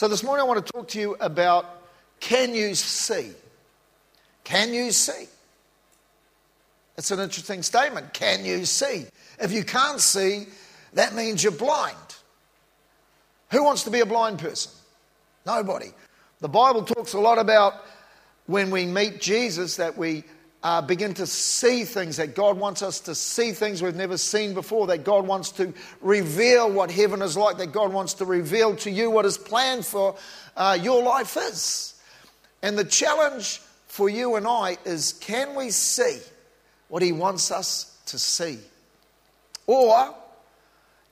So this morning I want to talk to you about can you see? Can you see? It's an interesting statement. Can you see? If you can't see, that means you're blind. Who wants to be a blind person? Nobody. The Bible talks a lot about when we meet Jesus that we uh, begin to see things, that God wants us to see things we've never seen before, that God wants to reveal what heaven is like, that God wants to reveal to you what His plan for uh, your life is. And the challenge for you and I is can we see what He wants us to see? Or,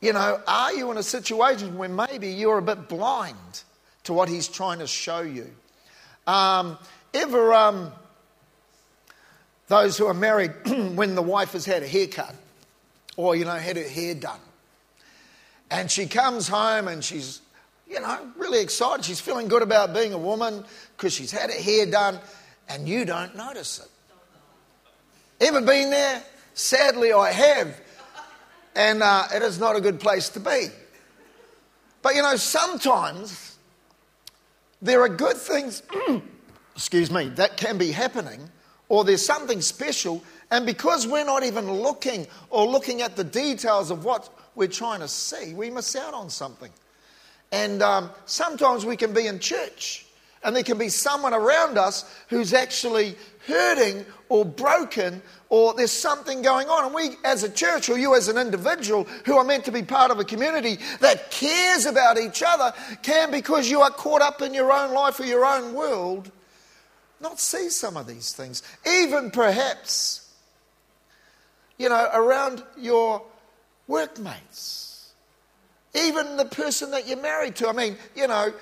you know, are you in a situation where maybe you're a bit blind to what He's trying to show you? Um, ever. Um, those who are married when the wife has had a haircut or, you know, had her hair done. And she comes home and she's, you know, really excited. She's feeling good about being a woman because she's had her hair done and you don't notice it. Ever been there? Sadly, I have. And uh, it is not a good place to be. But, you know, sometimes there are good things, excuse me, that can be happening or there's something special, and because we're not even looking or looking at the details of what we're trying to see, we miss out on something. And um, sometimes we can be in church, and there can be someone around us who's actually hurting or broken, or there's something going on. And we, as a church, or you as an individual who are meant to be part of a community that cares about each other, can, because you are caught up in your own life or your own world, not see some of these things. Even perhaps, you know, around your workmates, even the person that you're married to. I mean, you know,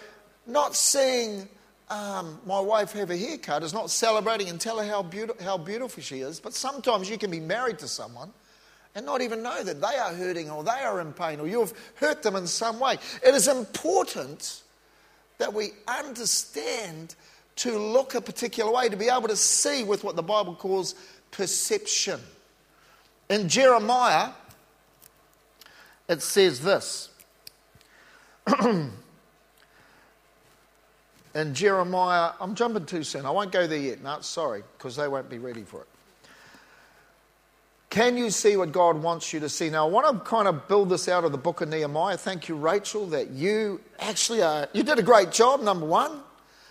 not seeing um, my wife have a haircut is not celebrating and tell her how, beautiful, how beautiful she is, but sometimes you can be married to someone and not even know that they are hurting or they are in pain or you've hurt them in some way. It is important that we understand to look a particular way, to be able to see with what the Bible calls perception. In Jeremiah, it says this. in Jeremiah, I'm jumping too soon. I won't go there yet. No, sorry, because they won't be ready for it. Can you see what God wants you to see? Now, I want to kind of build this out of the book of Nehemiah. Thank you, Rachel, that you actually are, you did a great job, number one.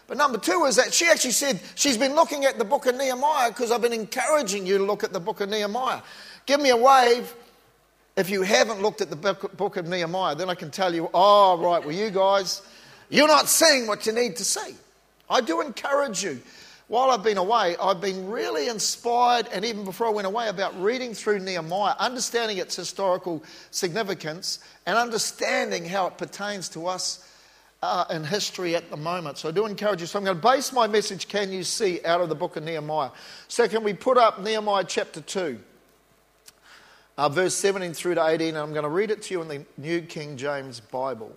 But number two is that she actually said she's been looking at the book of Nehemiah because I've been encouraging you to look at the book of Nehemiah. Give me a wave if you haven't looked at the book of Nehemiah. Then I can tell you, oh, right, well, you guys, you're not seeing what you need to see. I do encourage you. While I've been away, I've been really inspired, and even before I went away, about reading through Nehemiah, understanding its historical significance, and understanding how it pertains to us uh, in history at the moment. So I do encourage you. So I'm going to base my message, Can You See, out of the book of Nehemiah. So can we put up Nehemiah chapter 2, uh, verse 17 through to 18, and I'm going to read it to you in the New King James Bible.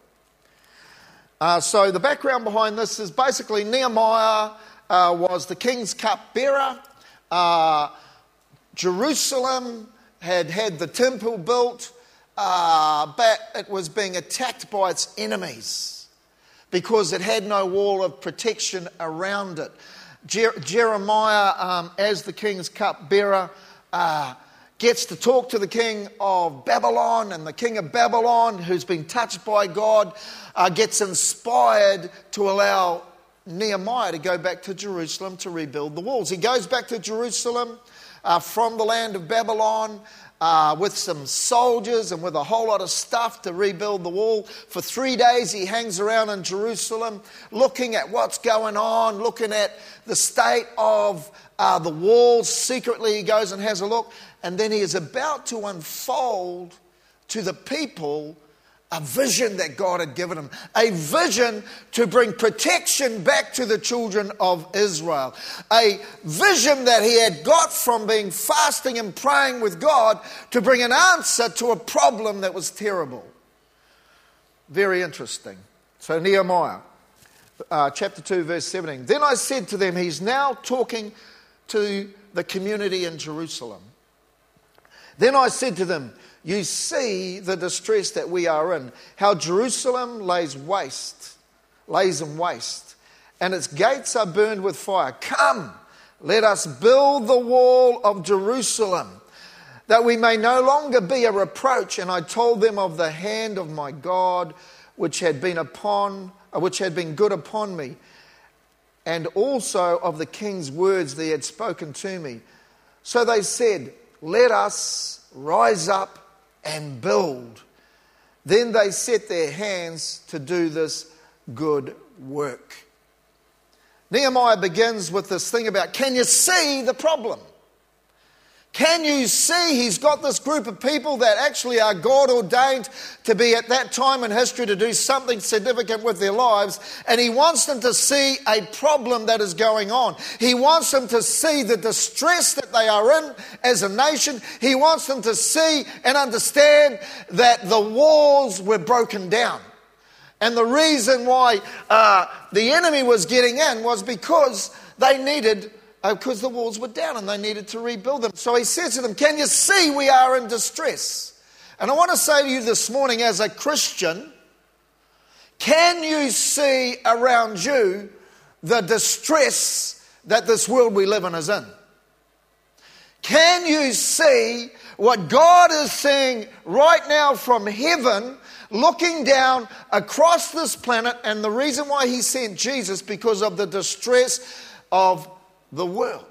Uh, so the background behind this is basically Nehemiah uh, was the king's cupbearer. Uh, Jerusalem had had the temple built, uh, but it was being attacked by its enemies because it had no wall of protection around it. Jer- Jeremiah, um, as the king's cupbearer, uh, gets to talk to the king of Babylon, and the king of Babylon, who's been touched by God, uh, gets inspired to allow Nehemiah to go back to Jerusalem to rebuild the walls. He goes back to Jerusalem uh, from the land of Babylon uh, with some soldiers and with a whole lot of stuff to rebuild the wall. For three days, he hangs around in Jerusalem looking at what's going on, looking at the state of uh, the walls. Secretly, he goes and has a look, and then he is about to unfold to the people a vision that God had given him, a vision to bring protection back to the children of Israel, a vision that he had got from being fasting and praying with God to bring an answer to a problem that was terrible. Very interesting. So, Nehemiah uh, chapter 2, verse 17. Then I said to them, He's now talking to the community in Jerusalem. Then I said to them, you see the distress that we are in, how Jerusalem lays waste lays in waste, and its gates are burned with fire. Come, let us build the wall of Jerusalem, that we may no longer be a reproach. And I told them of the hand of my God, which had been upon, uh, which had been good upon me, and also of the king's words he had spoken to me. So they said, Let us rise up and build. Then they set their hands to do this good work. Nehemiah begins with this thing about can you see the problem? Can you see he's got this group of people that actually are God ordained to be at that time in history to do something significant with their lives? And he wants them to see a problem that is going on. He wants them to see the distress that they are in as a nation. He wants them to see and understand that the walls were broken down. And the reason why uh, the enemy was getting in was because they needed, because uh, the walls were down and they needed to rebuild them. So he says to them, Can you see we are in distress? And I want to say to you this morning, as a Christian, can you see around you the distress that this world we live in is in? Can you see what God is saying right now from heaven looking down across this planet, and the reason why he sent Jesus because of the distress of the world.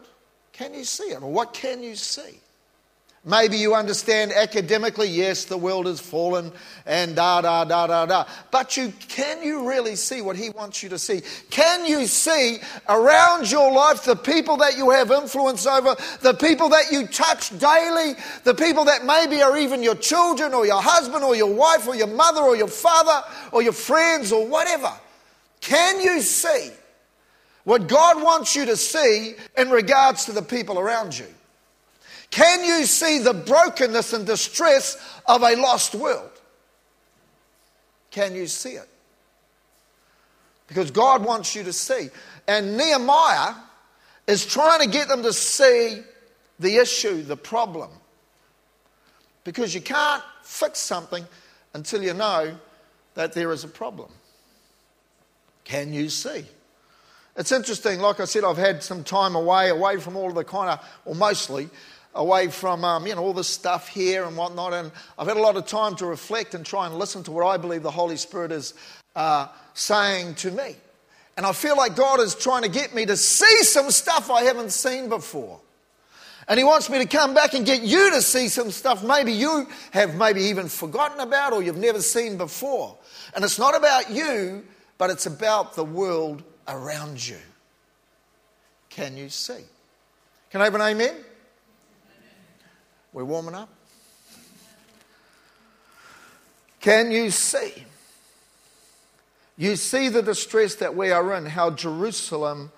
Can you see it? Or what can you see? Maybe you understand academically, yes, the world has fallen and da da da da da. But you can you really see what he wants you to see? Can you see around your life the people that you have influence over, the people that you touch daily, the people that maybe are even your children or your husband or your wife or your mother or your father or your friends or whatever? Can you see what God wants you to see in regards to the people around you? Can you see the brokenness and distress of a lost world? Can you see it? Because God wants you to see. And Nehemiah is trying to get them to see the issue, the problem. Because you can't fix something until you know that there is a problem. Can you see? It's interesting, like I said, I've had some time away, away from all the kind of, or mostly, away from um, you know all this stuff here and whatnot. And I've had a lot of time to reflect and try and listen to what I believe the Holy Spirit is uh, saying to me. And I feel like God is trying to get me to see some stuff I haven't seen before. And He wants me to come back and get you to see some stuff maybe you have maybe even forgotten about or you've never seen before. And it's not about you, but it's about the world around you. Can you see? Can I have an amen? We're warming up. Can you see? You see the distress that we are in, how Jerusalem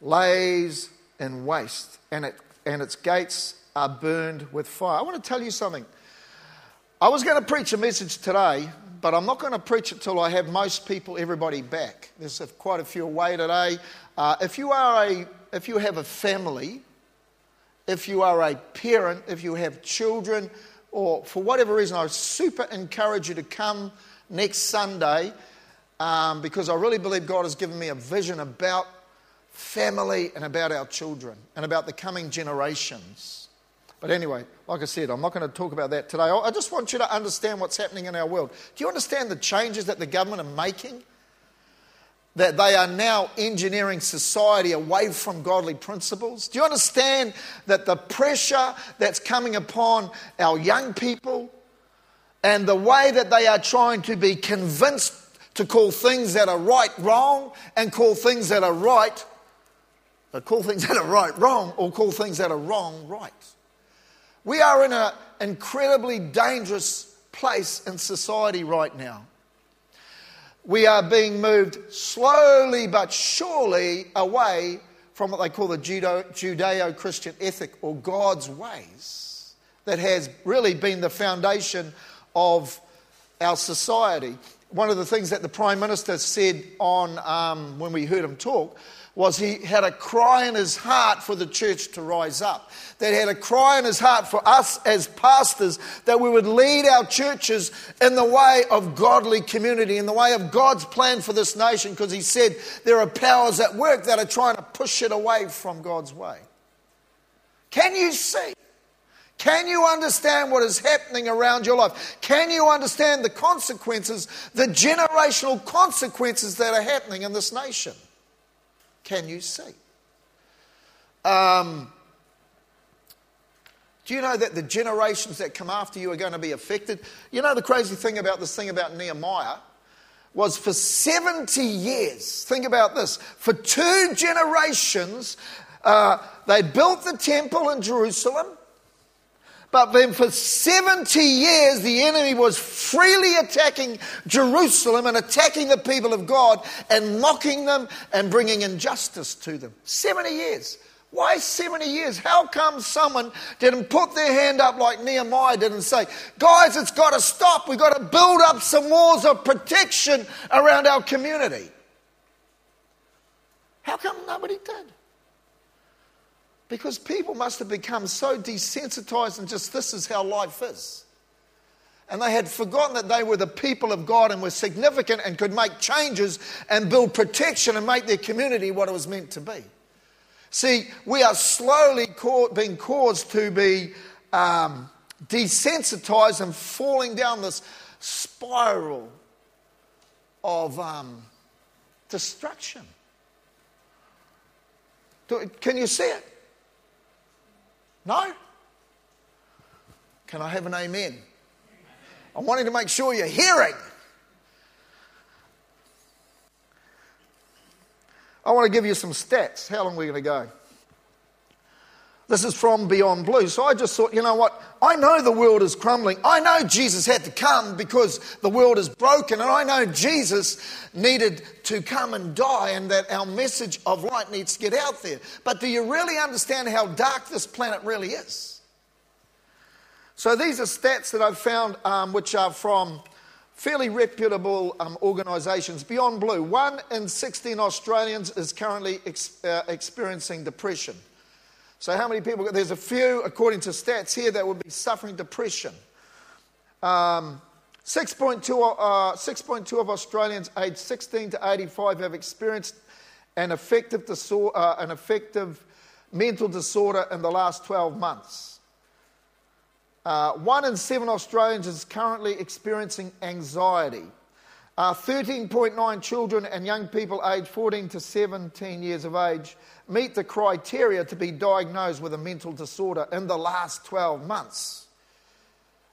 lays in waste and, it, and its gates are burned with fire. I want to tell you something. I was going to preach a message today, but I'm not going to preach it till I have most people, everybody back. There's quite a few away today. Uh, if you are a, if you have a family, if you are a parent, if you have children, or for whatever reason, I super encourage you to come next Sunday um, because I really believe God has given me a vision about family and about our children and about the coming generations. But anyway, like I said, I'm not going to talk about that today. I just want you to understand what's happening in our world. Do you understand the changes that the government are making? that they are now engineering society away from godly principles? Do you understand that the pressure that's coming upon our young people and the way that they are trying to be convinced to call things that are right wrong and call things that are right, uh, call things that are right wrong or call things that are wrong right? We are in an incredibly dangerous place in society right now we are being moved slowly but surely away from what they call the Judeo Christian ethic or God's ways that has really been the foundation of our society. One of the things that the Prime Minister said on um, when we heard him talk was he had a cry in his heart for the church to rise up. That had a cry in his heart for us as pastors that we would lead our churches in the way of godly community, in the way of God's plan for this nation, because he said there are powers at work that are trying to push it away from God's way. Can you see? Can you understand what is happening around your life? Can you understand the consequences, the generational consequences that are happening in this nation? can you see? Um, do you know that the generations that come after you are going to be affected? You know, the crazy thing about this thing about Nehemiah was for 70 years, think about this, for two generations, uh, they built the temple in Jerusalem. But then for 70 years, the enemy was freely attacking Jerusalem and attacking the people of God and mocking them and bringing injustice to them. 70 years. Why 70 years? How come someone didn't put their hand up like Nehemiah did and say, guys, it's got to stop. We've got to build up some walls of protection around our community? How come nobody did? Because people must have become so desensitized and just this is how life is. And they had forgotten that they were the people of God and were significant and could make changes and build protection and make their community what it was meant to be. See, we are slowly being caused to be um, desensitized and falling down this spiral of um, destruction. Can you see it? No? Can I have an amen? I'm wanting to make sure you're hearing. I want to give you some stats. How long are we going to go? This is from Beyond Blue. So I just thought, you know what? I know the world is crumbling. I know Jesus had to come because the world is broken. And I know Jesus needed to come and die and that our message of light needs to get out there. But do you really understand how dark this planet really is? So these are stats that I've found um, which are from fairly reputable um, organisations. Beyond Blue, one in 16 Australians is currently ex- uh, experiencing depression. So, how many people? There's a few, according to stats here, that would be suffering depression. Um, 6.2, uh, 6.2 of Australians aged 16 to 85 have experienced an affective, disorder, uh, an affective mental disorder in the last 12 months. Uh, one in seven Australians is currently experiencing anxiety. Uh, 13.9 children and young people aged 14 to 17 years of age meet the criteria to be diagnosed with a mental disorder in the last 12 months.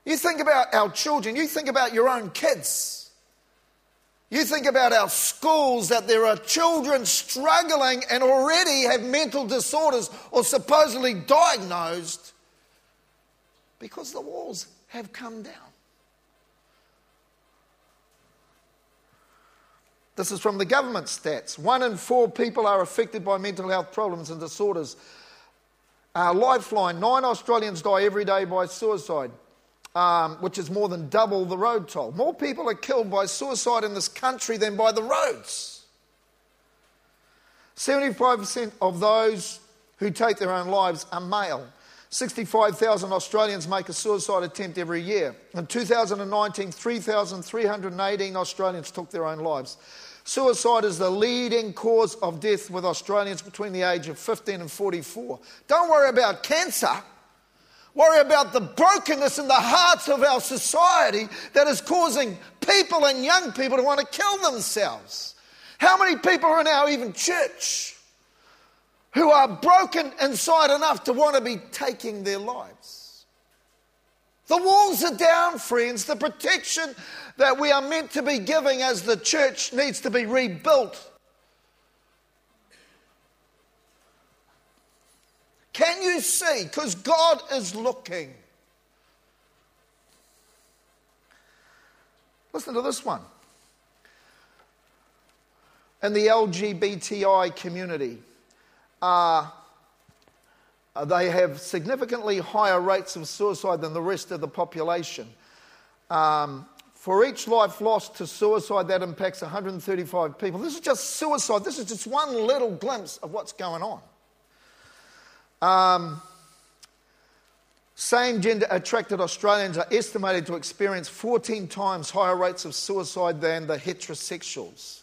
You think about our children, you think about your own kids. You think about our schools that there are children struggling and already have mental disorders or supposedly diagnosed because the walls have come down. This is from the government stats. One in four people are affected by mental health problems and disorders. Uh, Lifeline nine Australians die every day by suicide, um, which is more than double the road toll. More people are killed by suicide in this country than by the roads. 75% of those who take their own lives are male. 65,000 Australians make a suicide attempt every year. In 2019, 3,318 Australians took their own lives. Suicide is the leading cause of death with Australians between the age of 15 and 44. Don't worry about cancer. Worry about the brokenness in the hearts of our society that is causing people and young people to want to kill themselves. How many people are in our even church who are broken inside enough to want to be taking their lives? The walls are down, friends. The protection that we are meant to be giving as the church needs to be rebuilt. Can you see? Because God is looking. Listen to this one. In the LGBTI community, uh, they have significantly higher rates of suicide than the rest of the population. Um, For each life lost to suicide, that impacts 135 people. This is just suicide. This is just one little glimpse of what's going on. Um, same gender attracted Australians are estimated to experience 14 times higher rates of suicide than the heterosexuals.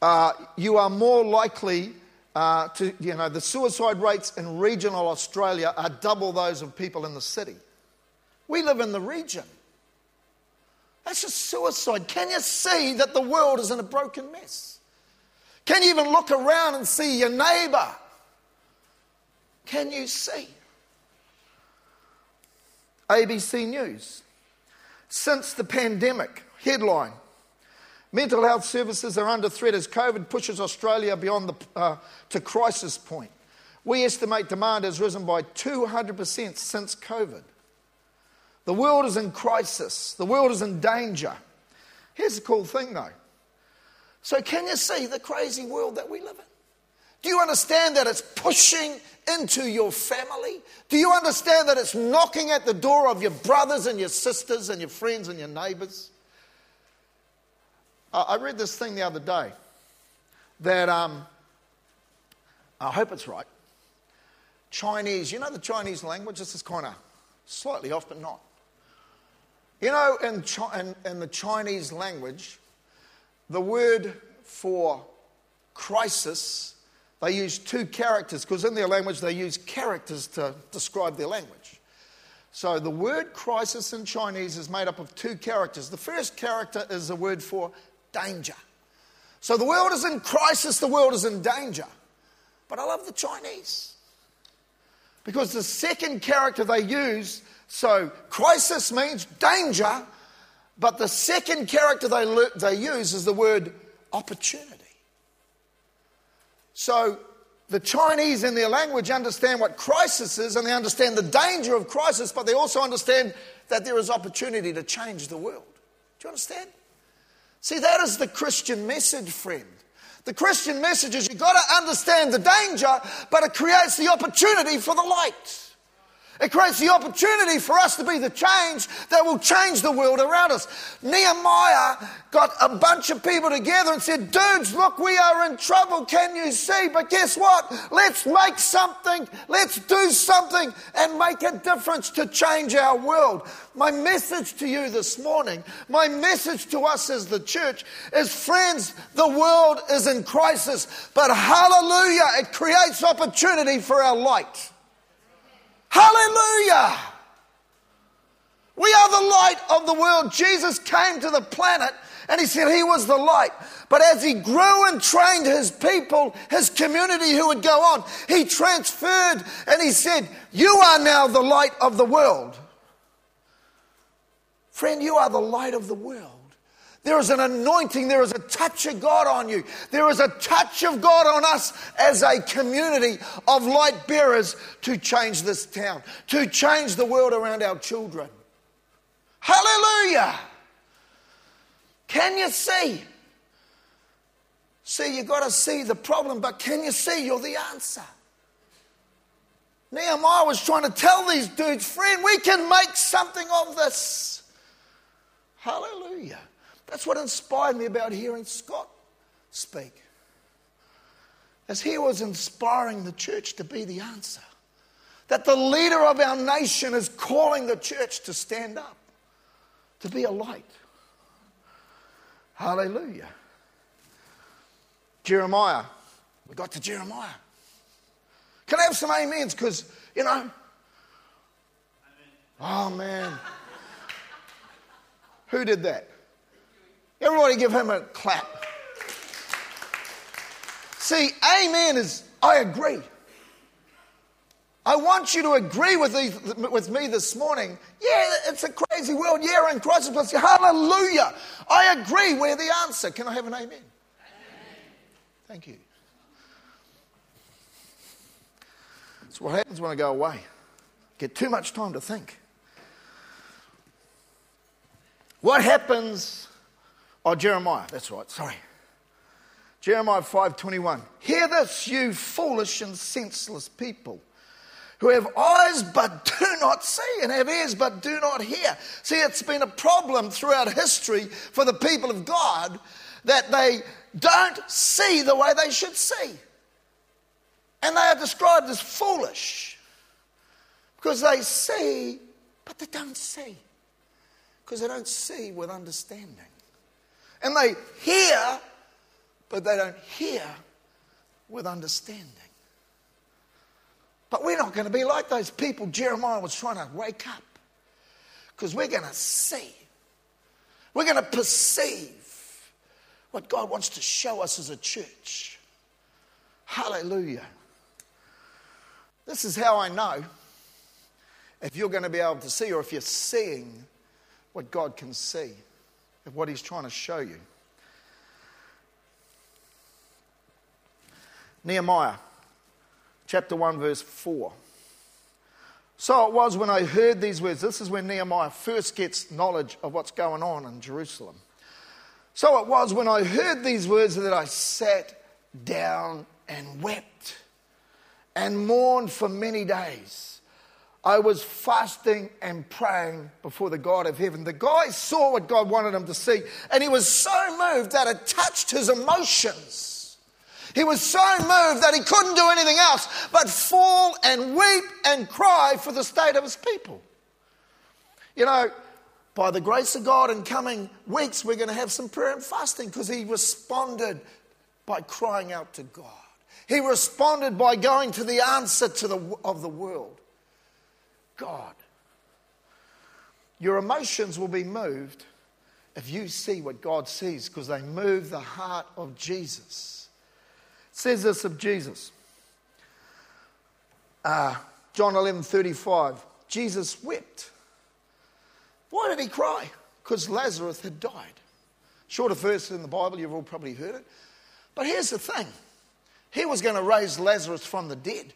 Uh, you are more likely uh, to, you know, the suicide rates in regional Australia are double those of people in the city. We live in the region. That's just suicide. Can you see that the world is in a broken mess? Can you even look around and see your neighbor? Can you see? ABC News. Since the pandemic, headline Mental health services are under threat as COVID pushes Australia beyond the, uh, to crisis point. We estimate demand has risen by 200% since COVID. The world is in crisis, the world is in danger. Here's the cool thing though. So, can you see the crazy world that we live in? Do you understand that it's pushing into your family? Do you understand that it's knocking at the door of your brothers and your sisters and your friends and your neighbors? I read this thing the other day that um, I hope it's right. Chinese, you know the Chinese language? This is kind of slightly off, but not. You know, in, in, in the Chinese language, the word for crisis, they use two characters because in their language they use characters to describe their language. So the word crisis in Chinese is made up of two characters. The first character is a word for danger. So the world is in crisis, the world is in danger. But I love the Chinese because the second character they use so, crisis means danger, but the second character they, they use is the word opportunity. So, the Chinese in their language understand what crisis is and they understand the danger of crisis, but they also understand that there is opportunity to change the world. Do you understand? See, that is the Christian message, friend. The Christian message is you've got to understand the danger, but it creates the opportunity for the light. It creates the opportunity for us to be the change that will change the world around us. Nehemiah got a bunch of people together and said, Dudes, look, we are in trouble. Can you see? But guess what? Let's make something, let's do something and make a difference to change our world. My message to you this morning, my message to us as the church is friends, the world is in crisis, but hallelujah, it creates opportunity for our light. Hallelujah! We are the light of the world. Jesus came to the planet and he said he was the light. But as he grew and trained his people, his community who would go on, he transferred and he said, You are now the light of the world. Friend, you are the light of the world. There is an anointing, there is a touch of God on you. There is a touch of God on us as a community of light bearers to change this town, to change the world around our children. Hallelujah! Can you see? See, you've got to see the problem, but can you see you're the answer? Nehemiah was trying to tell these dudes, friend, we can make something of this. Hallelujah. That's what inspired me about hearing Scott speak. As he was inspiring the church to be the answer. That the leader of our nation is calling the church to stand up, to be a light. Hallelujah. Jeremiah. We got to Jeremiah. Can I have some amens? Because, you know, oh man. Who did that? Everybody give him a clap. See, amen is I agree. I want you to agree with, these, with me this morning. Yeah, it's a crazy world. Yeah, in crisis, hallelujah. I agree. We're the answer. Can I have an amen? amen? Thank you. That's what happens when I go away. Get too much time to think. What happens Oh, Jeremiah, that's right, sorry. Jeremiah 5:21. Hear this, you foolish and senseless people who have eyes but do not see and have ears but do not hear. See, it's been a problem throughout history for the people of God that they don't see the way they should see. And they are described as foolish because they see, but they don't see. Because they don't see with understanding. And they hear, but they don't hear with understanding. But we're not going to be like those people Jeremiah was trying to wake up. Because we're going to see. We're going to perceive what God wants to show us as a church. Hallelujah. This is how I know if you're going to be able to see or if you're seeing what God can see, of what He's trying to show you. Nehemiah chapter 1, verse 4. So it was when I heard these words. This is when Nehemiah first gets knowledge of what's going on in Jerusalem. So it was when I heard these words that I sat down and wept and mourned for many days. I was fasting and praying before the God of heaven. The guy saw what God wanted him to see, and he was so moved that it touched his emotions. He was so moved that he couldn't do anything else but fall and weep and cry for the state of his people. You know, by the grace of God, in coming weeks, we're going to have some prayer and fasting because he responded by crying out to God. He responded by going to the answer to the, of the world God. Your emotions will be moved if you see what God sees because they move the heart of Jesus says this of Jesus. Uh, John 11 35. Jesus wept. Why did he cry? Because Lazarus had died. Shorter verse in the Bible, you've all probably heard it. But here's the thing he was going to raise Lazarus from the dead.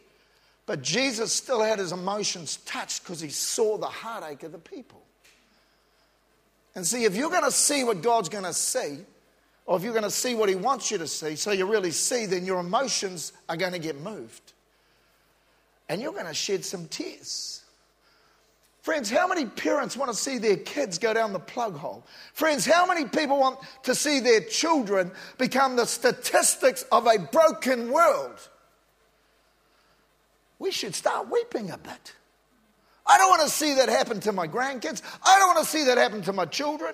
But Jesus still had his emotions touched because he saw the heartache of the people. And see, if you're going to see what God's going to see, or if you're going to see what He wants you to see, so you really see, then your emotions are going to get moved. And you're going to shed some tears. Friends, how many parents want to see their kids go down the plug hole? Friends, how many people want to see their children become the statistics of a broken world? We should start weeping a bit. I don't want to see that happen to my grandkids. I don't want to see that happen to my children.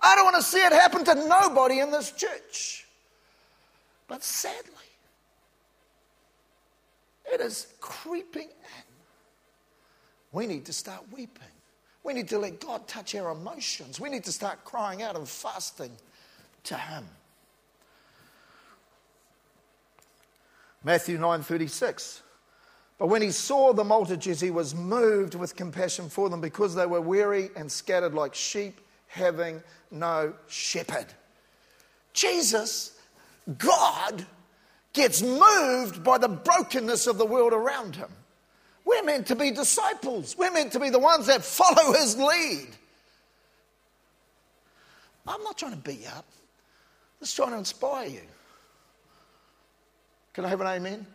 I don't want to see it happen to nobody in this church. But sadly, it is creeping in. We need to start weeping. We need to let God touch our emotions. We need to start crying out and fasting to Him. Matthew 9:36. But when he saw the multitudes, he was moved with compassion for them because they were weary and scattered like sheep having no shepherd. Jesus, God, gets moved by the brokenness of the world around him. We're meant to be disciples, we're meant to be the ones that follow his lead. I'm not trying to beat you up, I'm just trying to inspire you. Can I have an amen?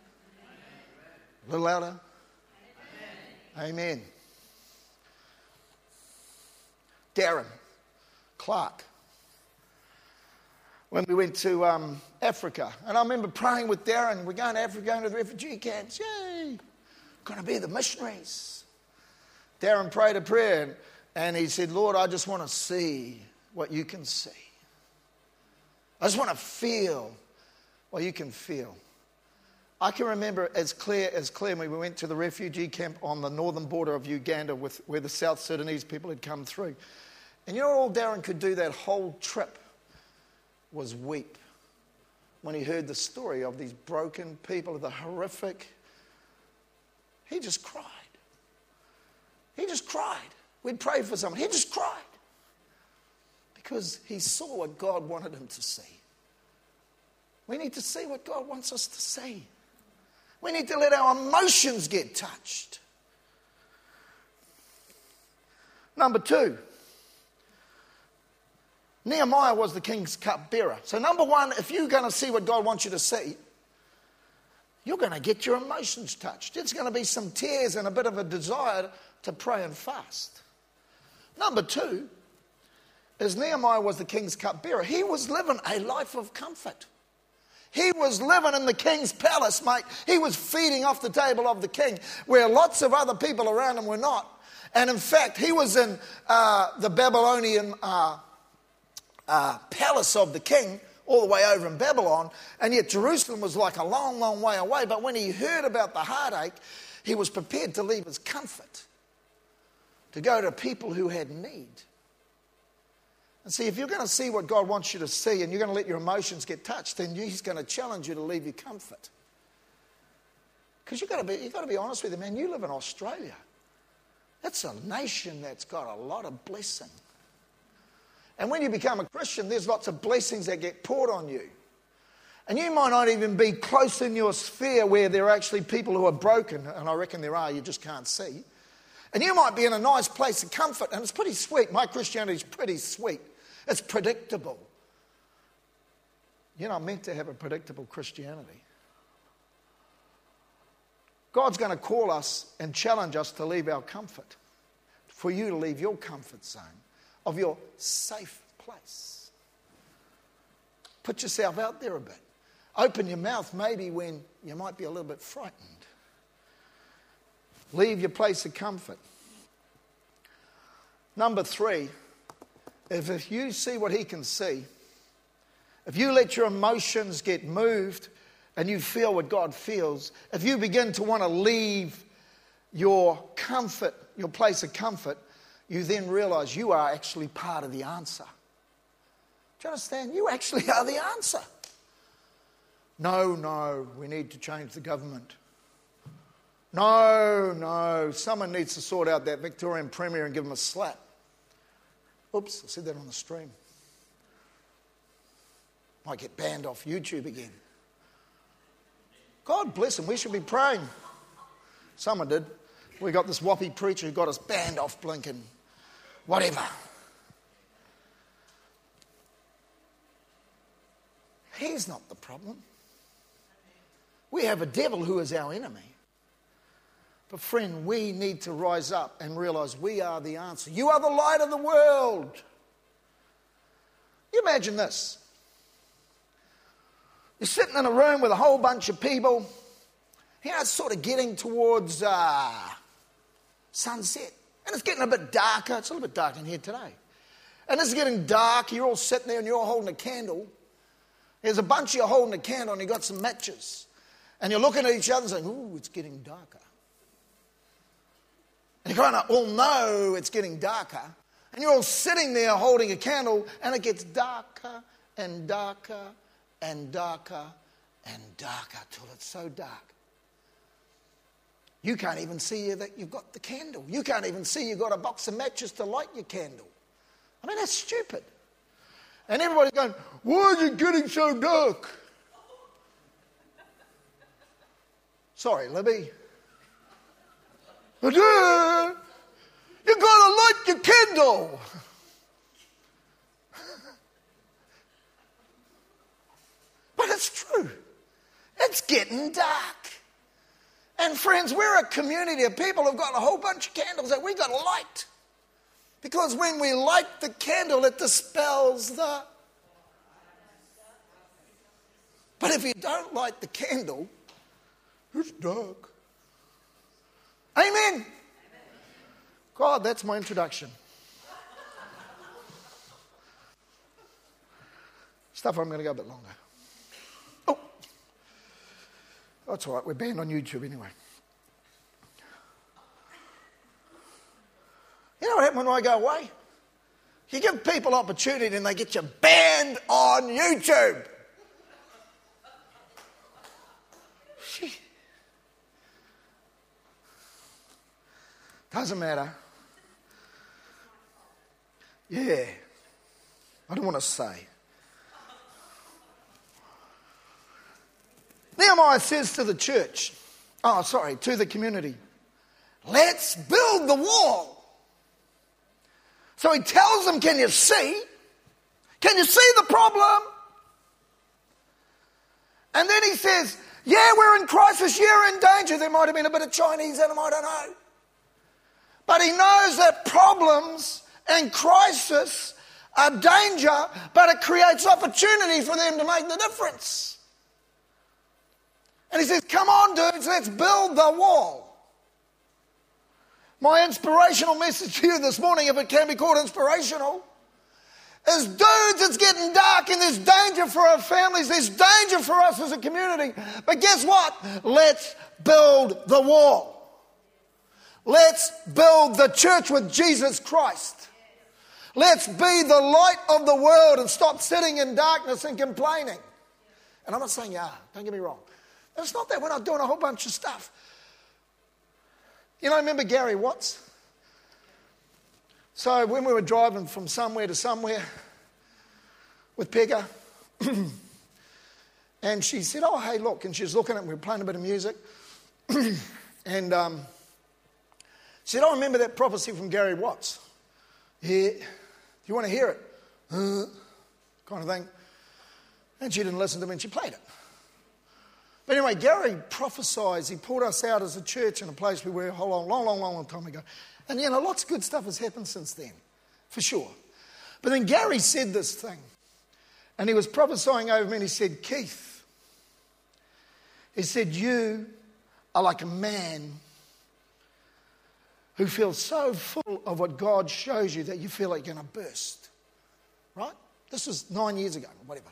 A little louder. Amen. amen. Darren. Clark when we went to um, Africa. And I remember praying with Darren, we're going to Africa, going to the refugee camps. Yay! Going to be the missionaries. Darren prayed a prayer and he said, Lord, I just want to see what you can see. I just want to feel what you can feel. I can remember as clear as clear when we went to the refugee camp on the northern border of Uganda with, where the South Sudanese people had come through. And you know all Darren could do that whole trip was weep when he heard the story of these broken people, of the horrific. He just cried. He just cried. We'd pray for someone. He just cried because he saw what God wanted him to see. We need to see what God wants us to see. We need to let our emotions get touched. Number two, Nehemiah was the king's cupbearer. So, number one, if you're going to see what God wants you to see, you're going to get your emotions touched. It's going to be some tears and a bit of a desire to pray and fast. Number two is Nehemiah was the king's cupbearer. He was living a life of comfort. He was living in the king's palace, mate. He was feeding off the table of the king, where lots of other people around him were not. And in fact, he was in uh, the Babylonian uh, uh, palace of the king, all the way over in Babylon, and yet Jerusalem was like a long, long way away. But when he heard about the heartache, he was prepared to leave his comfort to go to people who had need. And see, if you're going to see what God wants you to see and you're going to let your emotions get touched, then He's going to challenge you to leave your comfort. Because you've got to be, you've got to be honest with Him, man. You live in Australia. That's a nation that's got a lot of blessing. And when you become a Christian, there's lots of blessings that get poured on you. And you might not even be close in your sphere where there are actually people who are broken, and I reckon there are, you just can't see. And you might be in a nice place of comfort, and it's pretty sweet. My Christianity is pretty sweet. It's predictable. You're not meant to have a predictable Christianity. God's going to call us and challenge us to leave our comfort, for you to leave your comfort zone of your safe place. Put yourself out there a bit. Open your mouth maybe when you might be a little bit frightened. Leave your place of comfort. Number three, if, if you see what he can see, if you let your emotions get moved and you feel what God feels, if you begin to want to leave your comfort, your place of comfort, you then realize you are actually part of the answer. Do you understand? You actually are the answer. No, no, we need to change the government. No, no, someone needs to sort out that Victorian Premier and give him a slap. Oops, I said that on the stream. Might get banned off YouTube again. God bless him. We should be praying. Someone did. We got this whoppy preacher who got us banned off blinking. Whatever. He's not the problem. We have a devil who is our enemy. But, friend, we need to rise up and realize we are the answer. You are the light of the world. You imagine this. You're sitting in a room with a whole bunch of people. You know, it's sort of getting towards uh, sunset. And it's getting a bit darker. It's a little bit dark in here today. And it's getting dark. You're all sitting there and you're holding a candle. There's a bunch of you holding a candle and you've got some matches. And you're looking at each other and saying, Ooh, it's getting darker. And you kind of all know it's getting darker. And you're all sitting there holding a candle, and it gets darker and darker and darker and darker till it's so dark. You can't even see that you've got the candle. You can't even see you've got a box of matches to light your candle. I mean, that's stupid. And everybody's going, Why is it getting so dark? Sorry, Libby. Uh, you gotta light your candle. but it's true. It's getting dark. And friends, we're a community of people who've got a whole bunch of candles that we got to light. Because when we light the candle, it dispels the. But if you don't light the candle, it's dark. Amen. God, that's my introduction. Stuff I'm going to go a bit longer. Oh, that's all right. We're banned on YouTube anyway. You know what happened when I go away? You give people opportunity and they get you banned on YouTube. Doesn't matter. Yeah. I don't want to say. Nehemiah says to the church, oh, sorry, to the community, let's build the wall. So he tells them, Can you see? Can you see the problem? And then he says, Yeah, we're in crisis. You're in danger. There might have been a bit of Chinese in them, I don't know. But he knows that problems and crisis are danger, but it creates opportunity for them to make the difference. And he says, Come on, dudes, let's build the wall. My inspirational message to you this morning, if it can be called inspirational, is dudes, it's getting dark and there's danger for our families, there's danger for us as a community. But guess what? Let's build the wall. Let's build the church with Jesus Christ. Let's be the light of the world and stop sitting in darkness and complaining. And I'm not saying, yeah, don't get me wrong. It's not that we're not doing a whole bunch of stuff. You know, I remember Gary Watts? So when we were driving from somewhere to somewhere with Pegger, and she said, Oh, hey, look. And she was looking at me, we were playing a bit of music. and um, said, I remember that prophecy from Gary Watts. Yeah. Do you want to hear it? Uh, kind of thing. And she didn't listen to me and she played it. But anyway, Gary prophesied. He pulled us out as a church in a place we were a long, long, long, long time ago. And, you know, lots of good stuff has happened since then, for sure. But then Gary said this thing. And he was prophesying over me and he said, Keith, he said, You are like a man who feels so full of what God shows you that you feel like you're going to burst. Right? This was nine years ago, whatever.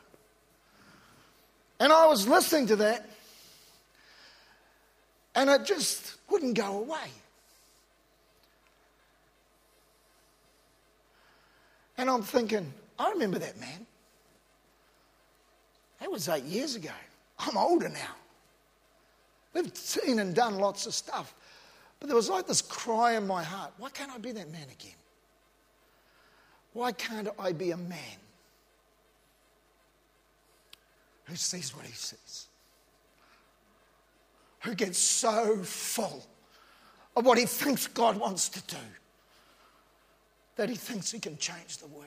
And I was listening to that. And it just wouldn't go away. And I'm thinking, I remember that man. That was eight years ago. I'm older now. We've seen and done lots of stuff. But there was like this cry in my heart why can't I be that man again? Why can't I be a man who sees what he sees? who gets so full of what he thinks God wants to do that he thinks he can change the world.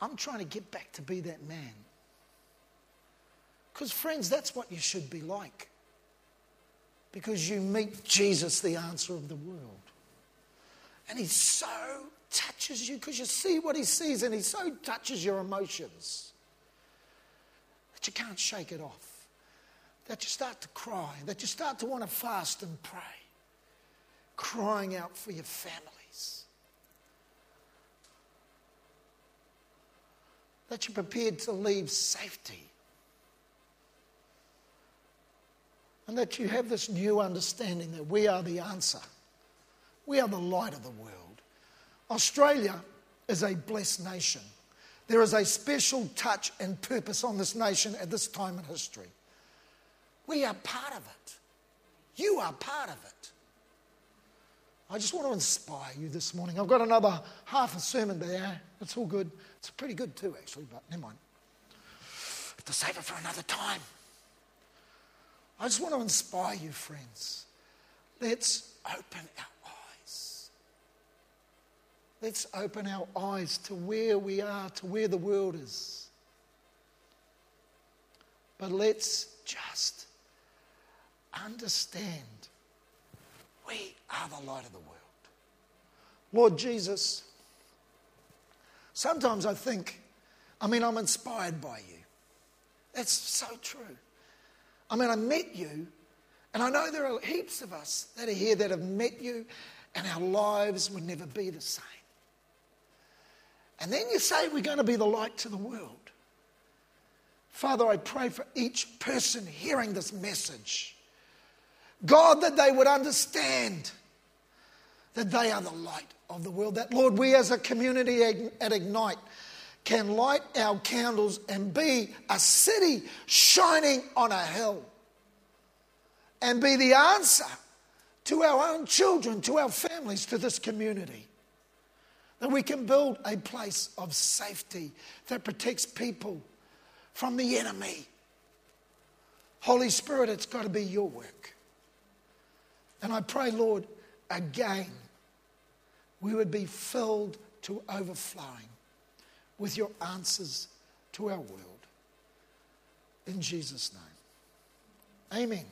I'm trying to get back to be that man. Because, friends, that's what you should be like. Because you meet Jesus, the answer of the world. And he so touches you because you see what he sees and he so touches your emotions that you can't shake it off, that you start to cry, that you start to want to fast and pray, crying out for your families, that you're prepared to leave safety. And that you have this new understanding that we are the answer. We are the light of the world. Australia is a blessed nation. There is a special touch and purpose on this nation at this time in history. We are part of it. You are part of it. I just want to inspire you this morning. I've got another half a sermon there. It's all good. It's pretty good too, actually, but never mind. I have to save it for another time. I just want to inspire you, friends. Let's open our eyes. Let's open our eyes to where we are, to where the world is. But let's just understand we are the light of the world. Lord Jesus, sometimes I think, I mean, I'm inspired by you. That's so true. I mean, I met you, and I know there are heaps of us that are here that have met you, and our lives would never be the same. And then you say we're going to be the light to the world. Father, I pray for each person hearing this message. God, that they would understand that they are the light of the world. That, Lord, we as a community at Ignite can light our candles and be a city shining on a hill and be the answer to our own children, to our families, to this community. That we can build a place of safety that protects people from the enemy. Holy Spirit, it's got to be your work. And I pray, Lord, again, we would be filled to overflowing with your answers to our world. In Jesus' name. Amen.